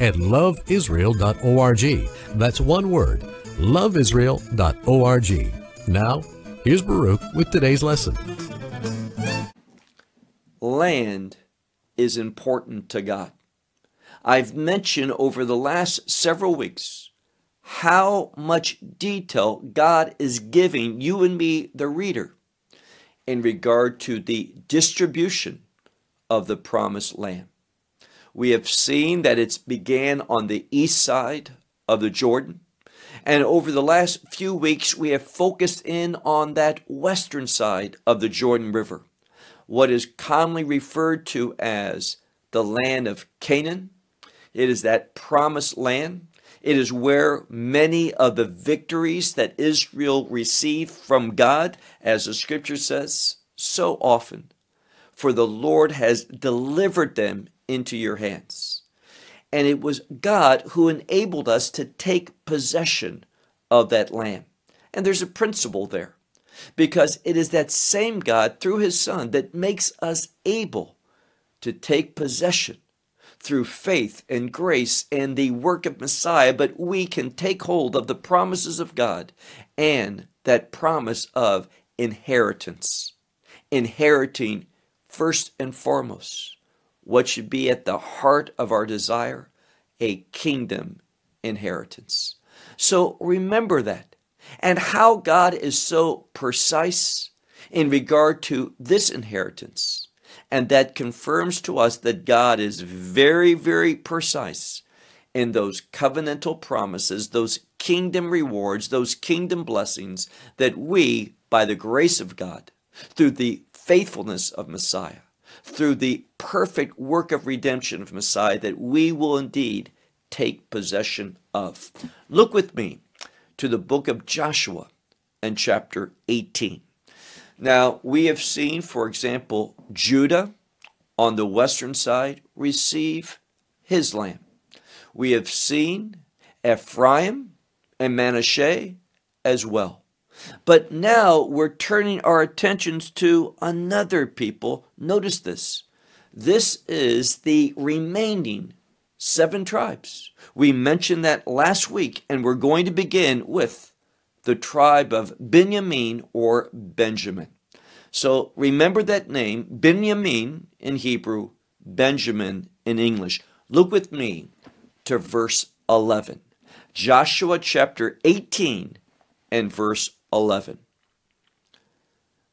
at loveisrael.org. That's one word, loveisrael.org. Now, here's Baruch with today's lesson. Land is important to God. I've mentioned over the last several weeks how much detail God is giving you and me, the reader, in regard to the distribution of the promised land. We have seen that it began on the east side of the Jordan. And over the last few weeks, we have focused in on that western side of the Jordan River, what is commonly referred to as the land of Canaan. It is that promised land. It is where many of the victories that Israel received from God, as the scripture says, so often. For the Lord has delivered them into your hands. And it was God who enabled us to take possession of that land. And there's a principle there because it is that same God through his Son that makes us able to take possession through faith and grace and the work of Messiah, but we can take hold of the promises of God and that promise of inheritance, inheriting first and foremost what should be at the heart of our desire a kingdom inheritance. So remember that and how God is so precise in regard to this inheritance. And that confirms to us that God is very, very precise in those covenantal promises, those kingdom rewards, those kingdom blessings that we, by the grace of God, through the faithfulness of Messiah, through the perfect work of redemption of Messiah that we will indeed take possession of. Look with me to the book of Joshua and chapter 18. Now, we have seen, for example, Judah on the western side receive his land. We have seen Ephraim and Manasseh as well. But now we're turning our attentions to another people. Notice this. This is the remaining seven tribes. We mentioned that last week, and we're going to begin with the tribe of Benjamin or Benjamin. So remember that name, Benjamin in Hebrew, Benjamin in English. Look with me to verse 11. Joshua chapter 18 and verse 11.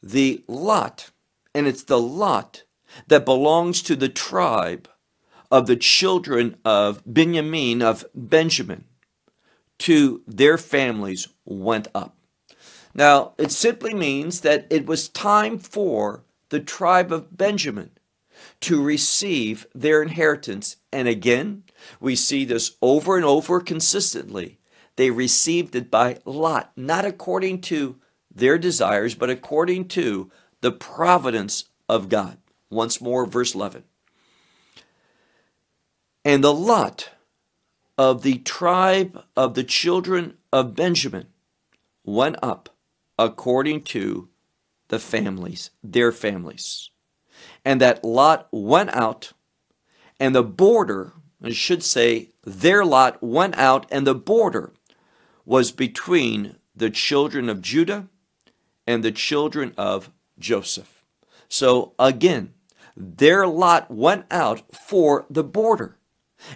The lot, and it's the lot that belongs to the tribe of the children of Benjamin, of Benjamin, to their families went up. Now, it simply means that it was time for the tribe of Benjamin to receive their inheritance. And again, we see this over and over consistently they received it by lot, not according to their desires, but according to the providence of God. Once more, verse 11. And the lot of the tribe of the children of Benjamin went up according to the families, their families. And that lot went out, and the border, I should say, their lot went out, and the border was between the children of Judah and the children of Joseph. So again, their lot went out for the border.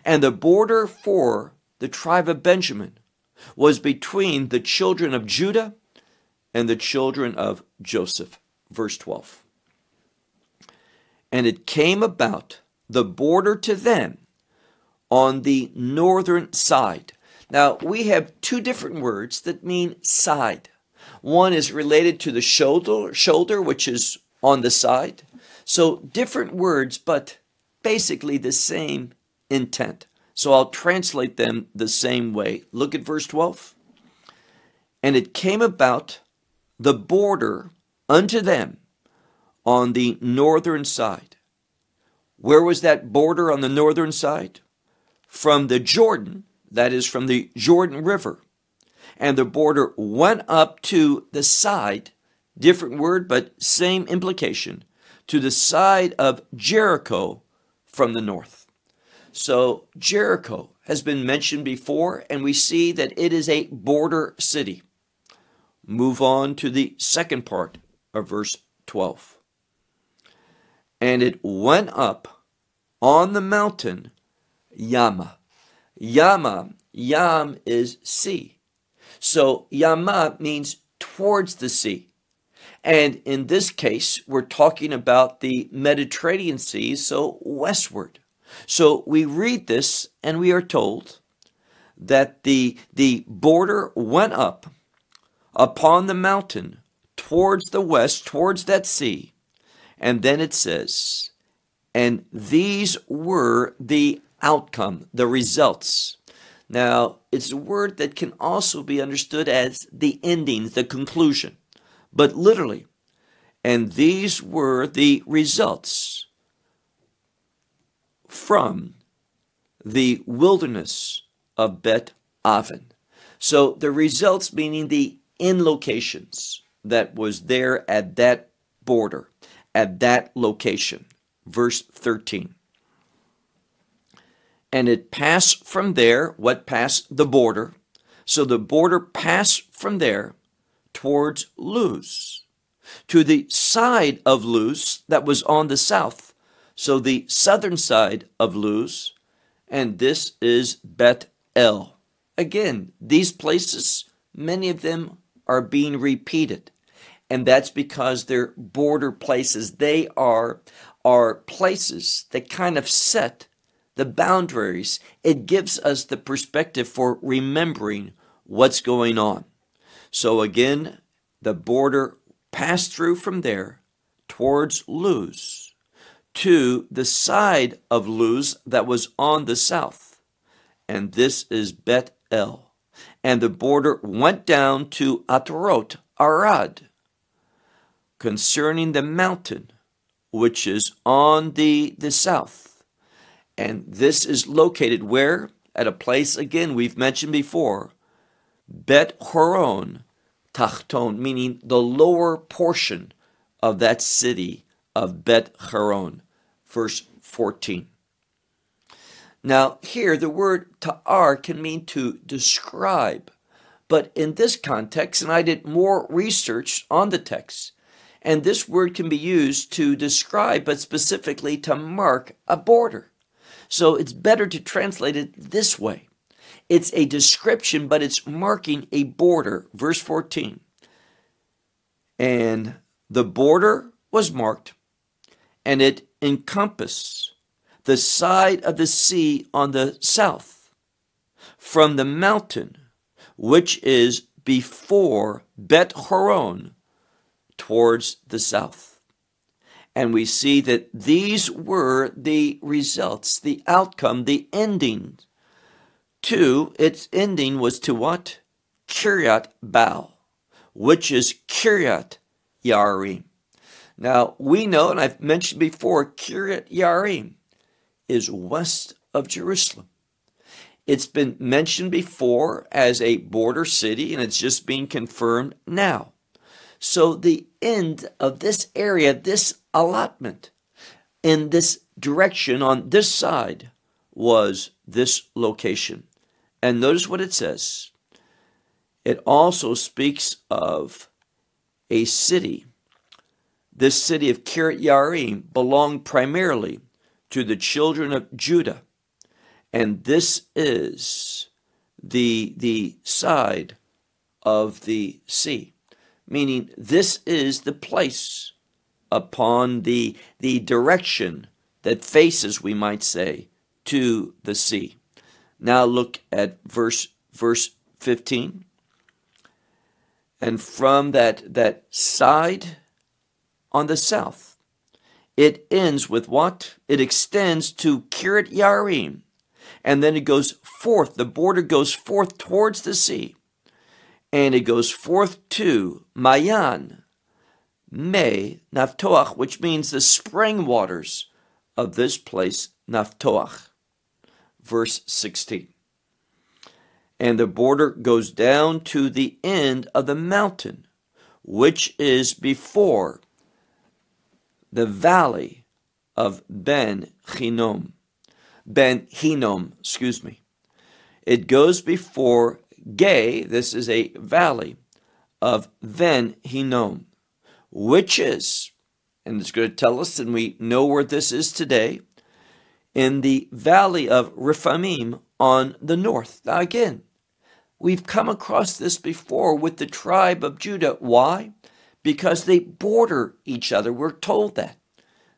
And the border for the tribe of Benjamin was between the children of Judah and the children of Joseph. Verse 12. And it came about the border to them on the northern side now, we have two different words that mean side. One is related to the shoulder, shoulder which is on the side. So different words, but basically the same intent. So I'll translate them the same way. Look at verse 12. And it came about the border unto them on the northern side. Where was that border on the northern side? From the Jordan, that is from the Jordan River. And the border went up to the side, different word, but same implication, to the side of Jericho from the north. So Jericho has been mentioned before, and we see that it is a border city. Move on to the second part of verse 12. And it went up on the mountain Yama. Yama, Yam is sea. So Yama means towards the sea. And in this case, we're talking about the Mediterranean Sea, so westward. So we read this and we are told that the, the border went up upon the mountain towards the west, towards that sea. And then it says, and these were the outcome, the results. Now, it's a word that can also be understood as the ending, the conclusion, but literally, and these were the results from the wilderness of Bet Aven. So the results meaning the in locations that was there at that border, at that location. Verse 13. And it passed from there, what passed? The border. So the border passed from there towards Luz, to the side of Luz that was on the south. So the southern side of Luz, and this is Bet El. Again, these places, many of them are being repeated. And that's because they're border places. They are, are places that kind of set the boundaries. It gives us the perspective for remembering what's going on. So again, the border passed through from there towards Luz to the side of Luz that was on the south. And this is Bet El and the border went down to Atarot, Arad, concerning the mountain which is on the, the south. And this is located where? At a place, again, we've mentioned before, Bet Horon Tachton, meaning the lower portion of that city of Bet Horon. Verse 14. Now, here the word ta'ar can mean to describe, but in this context, and I did more research on the text, and this word can be used to describe, but specifically to mark a border. So it's better to translate it this way it's a description, but it's marking a border. Verse 14. And the border was marked, and it encompassed the side of the sea on the south, from the mountain which is before Bet Horon towards the south. And we see that these were the results, the outcome, the ending. To its ending was to what? Kiryat Baal, which is Kiryat Yarim. Now we know, and I've mentioned before, Kiryat Yarim is west of Jerusalem. It's been mentioned before as a border city, and it's just being confirmed now. So, the end of this area, this allotment in this direction on this side, was this location. And notice what it says. It also speaks of a city. This city of Kiryat Yarim belonged primarily to the children of Judah. And this is the, the side of the sea, meaning this is the place upon the, the direction that faces, we might say, to the sea. Now look at verse verse 15. And from that, that side on the south, it ends with what? It extends to Kiryat Yarim, And then it goes forth. The border goes forth towards the sea. And it goes forth to Mayan, Me, Naftoach, which means the spring waters of this place, Naftoach. Verse 16. And the border goes down to the end of the mountain, which is before the valley of Ben Hinnom. Ben Hinnom, excuse me. It goes before Gay, this is a valley of Ben Hinnom, which is, and it's going to tell us, and we know where this is today, in the valley of Rephaim on the north. Now, again, we've come across this before with the tribe of Judah. Why? Because they border each other. We're told that.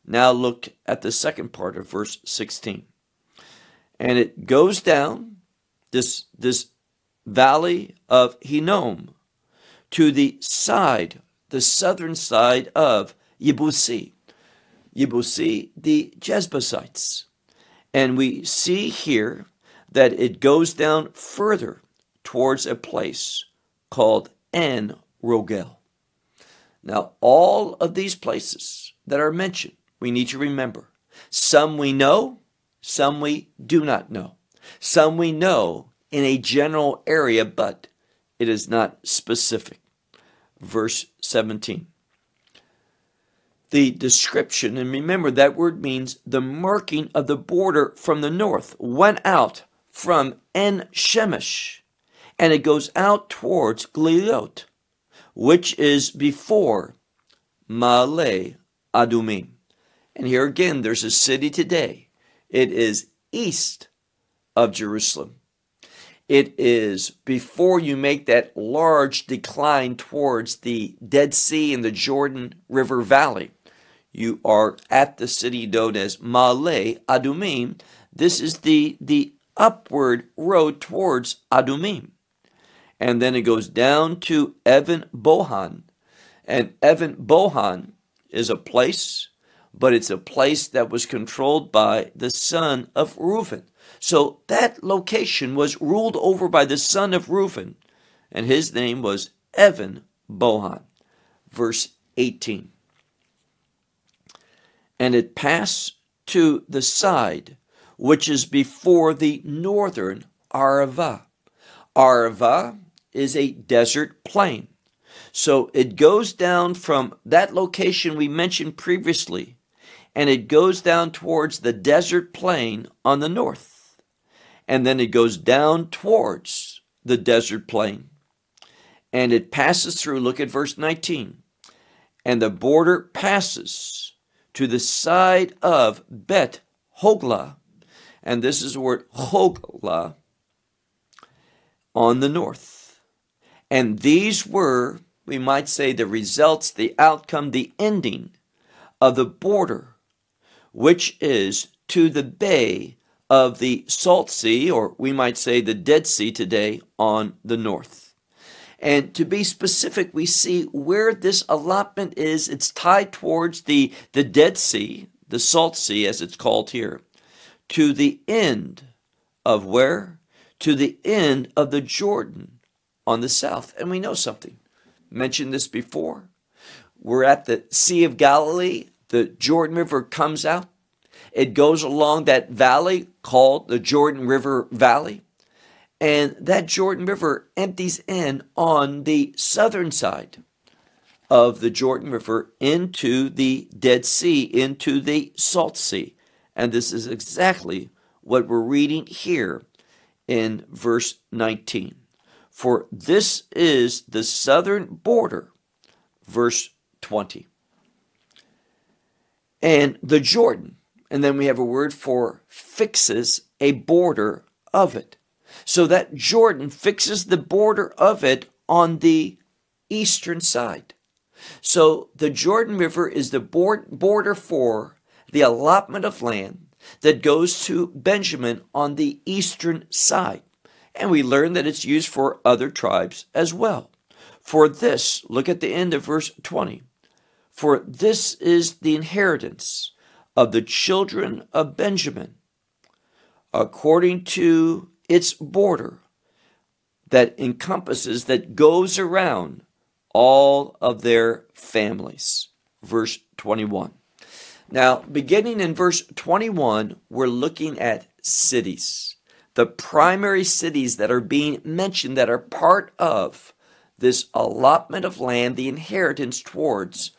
Now, look at the second part of verse 16 and it goes down this this valley of Hinnom to the side, the southern side of Yebusi. Yebusi, the Jebusites. And we see here that it goes down further towards a place called En Rogel. Now, all of these places that are mentioned, we need to remember. Some we know, some we do not know. Some we know in a general area, but it is not specific. Verse 17. The description, and remember that word means the marking of the border from the north, went out from En Shemesh, and it goes out towards Glilot, which is before Ma'ale Adumim. And here again, there's a city today it is east of Jerusalem. It is before you make that large decline towards the Dead Sea and the Jordan River Valley. You are at the city known as Ma'ale Adumim. This is the, the upward road towards Adumim. And then it goes down to Evan Bohan. And Evan Bohan is a place but it's a place that was controlled by the son of Reuben. So that location was ruled over by the son of Reuben, and his name was Evan Bohan. Verse 18. And it passed to the side which is before the northern Arava. Arava is a desert plain. So it goes down from that location we mentioned previously and it goes down towards the desert plain on the north. And then it goes down towards the desert plain. And it passes through, look at verse 19. And the border passes to the side of Bet Hogla. And this is the word Hogla on the north. And these were, we might say, the results, the outcome, the ending of the border which is to the bay of the Salt Sea, or we might say the Dead Sea today, on the north. And to be specific, we see where this allotment is. It's tied towards the, the Dead Sea, the Salt Sea, as it's called here, to the end of where? To the end of the Jordan on the south. And we know something. Mentioned this before. We're at the Sea of Galilee the Jordan River comes out. It goes along that valley called the Jordan River Valley. And that Jordan River empties in on the southern side of the Jordan River into the Dead Sea, into the Salt Sea. And this is exactly what we're reading here in verse 19. For this is the southern border, verse 20 and the Jordan. And then we have a word for fixes a border of it. So that Jordan fixes the border of it on the eastern side. So the Jordan River is the border for the allotment of land that goes to Benjamin on the eastern side. And we learn that it's used for other tribes as well. For this, look at the end of verse 20. For this is the inheritance of the children of Benjamin, according to its border that encompasses, that goes around all of their families. Verse 21. Now, beginning in verse 21, we're looking at cities. The primary cities that are being mentioned that are part of this allotment of land, the inheritance towards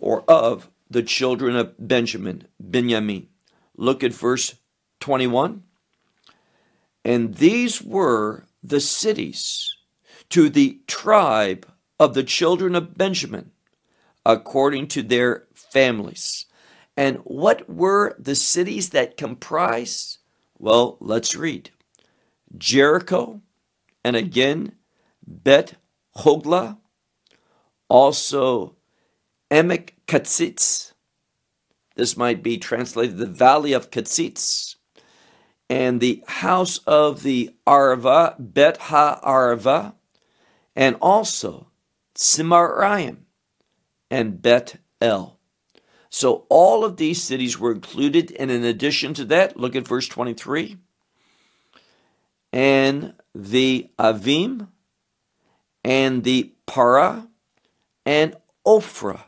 or of the children of Benjamin, Benjamin. Look at verse 21. And these were the cities to the tribe of the children of Benjamin, according to their families. And what were the cities that comprised? Well, let's read Jericho, and again, Bet Hogla, also Emek Katzitz. This might be translated the Valley of Katzitz, and the house of the Arva, Bet Ha Arva, and also Simaraim and Bet El. So all of these cities were included, and in addition to that, look at verse 23. And the Avim, and the Para, and Ophrah,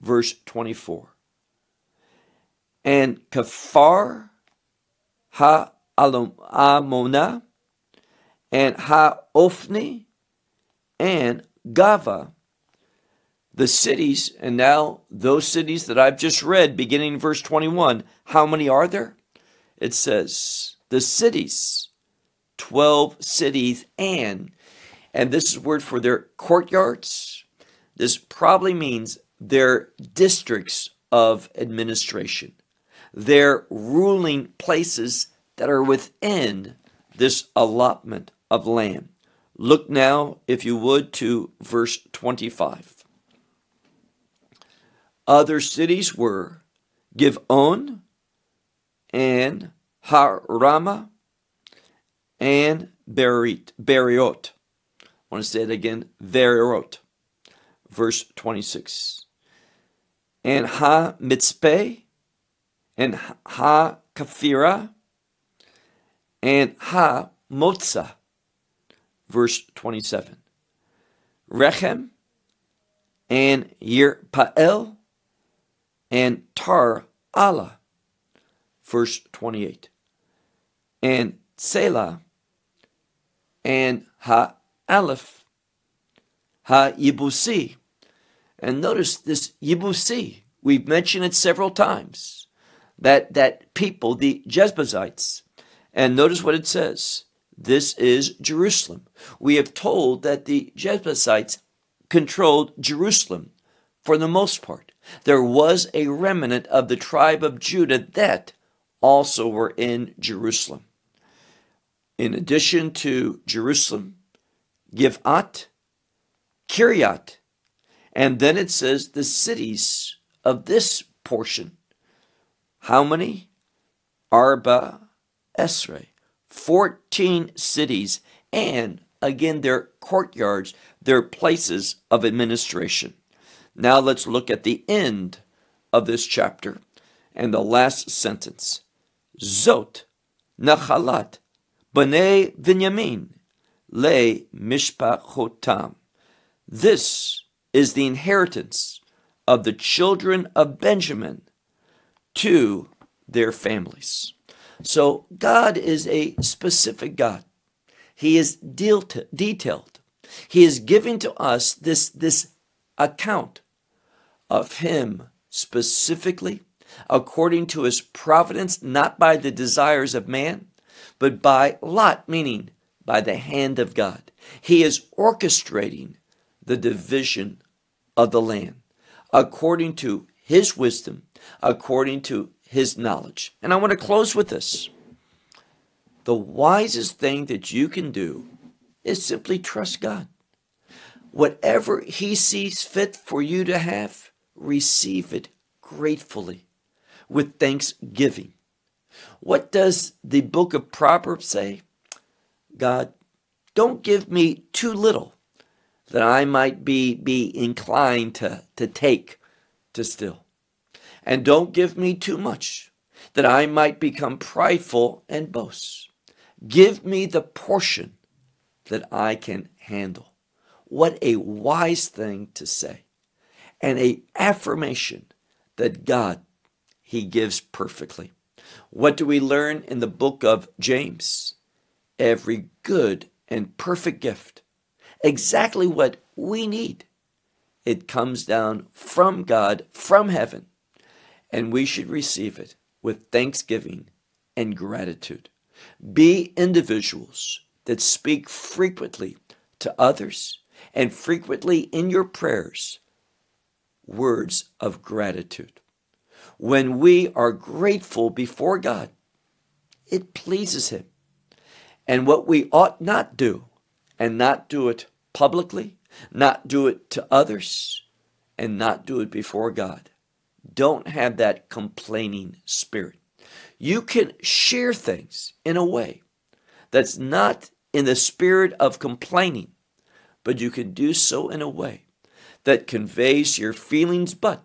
verse 24. And Kafar, Ha Amona, and Ha Ophni, and Gava, the cities, and now those cities that I've just read, beginning in verse 21, how many are there? It says, the cities, 12 cities, and, and this is word for their courtyards. This probably means their districts of administration, their ruling places that are within this allotment of land. Look now, if you would, to verse 25. Other cities were Givon and Harama and Berit, Beriot. I want to say it again, Beriot. Verse 26. And Ha Mitzpeh and Ha Kafira and Ha Motza. Verse 27. Rechem and Yirpael and Tar Allah, verse 28, and Selah, and Ha Aleph, Ha Yibusi. And notice this Yibusi, we've mentioned it several times, that, that people, the Jebusites, and notice what it says. This is Jerusalem. We have told that the Jebusites controlled Jerusalem for the most part there was a remnant of the tribe of Judah that also were in Jerusalem. In addition to Jerusalem, Givat, Kiryat, and then it says the cities of this portion. How many? Arba Esre, 14 cities, and again their courtyards, their places of administration. Now let's look at the end of this chapter and the last sentence. Zot nachalat b'nei Binyamin le mishpachotam. This is the inheritance of the children of Benjamin to their families. So God is a specific God. He is detailed. He is giving to us this, this account of him specifically according to his providence, not by the desires of man, but by lot, meaning by the hand of God. He is orchestrating the division of the land according to his wisdom, according to his knowledge. And I want to close with this. The wisest thing that you can do is simply trust God. Whatever he sees fit for you to have, receive it gratefully with thanksgiving. What does the book of Proverbs say? God, don't give me too little that I might be, be inclined to, to take to still. And don't give me too much that I might become prideful and boast. Give me the portion that I can handle. What a wise thing to say. And a affirmation that God, He gives perfectly. What do we learn in the book of James? Every good and perfect gift, exactly what we need. It comes down from God, from heaven, and we should receive it with thanksgiving and gratitude. Be individuals that speak frequently to others and frequently in your prayers words of gratitude. When we are grateful before God, it pleases Him. And what we ought not do, and not do it publicly, not do it to others, and not do it before God. Don't have that complaining spirit. You can share things in a way that's not in the spirit of complaining, but you can do so in a way that conveys your feelings, but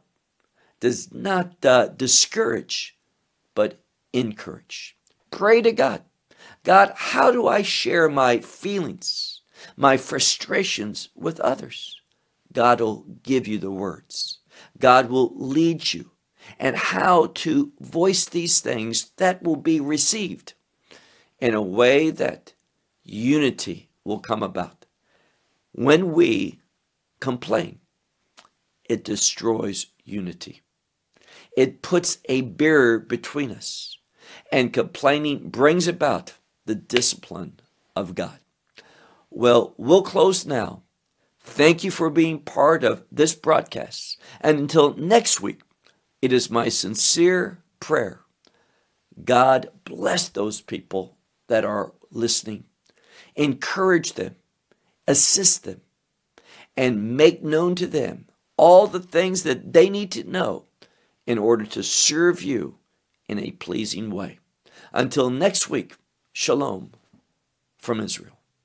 does not uh, discourage, but encourage. Pray to God. God, how do I share my feelings, my frustrations with others? God will give you the words. God will lead you and how to voice these things that will be received in a way that unity will come about. When we complain, it destroys unity. It puts a barrier between us, and complaining brings about the discipline of God. Well, we'll close now. Thank you for being part of this broadcast. And until next week, it is my sincere prayer God bless those people that are listening, encourage them, assist them, and make known to them all the things that they need to know in order to serve you in a pleasing way. Until next week, Shalom from Israel.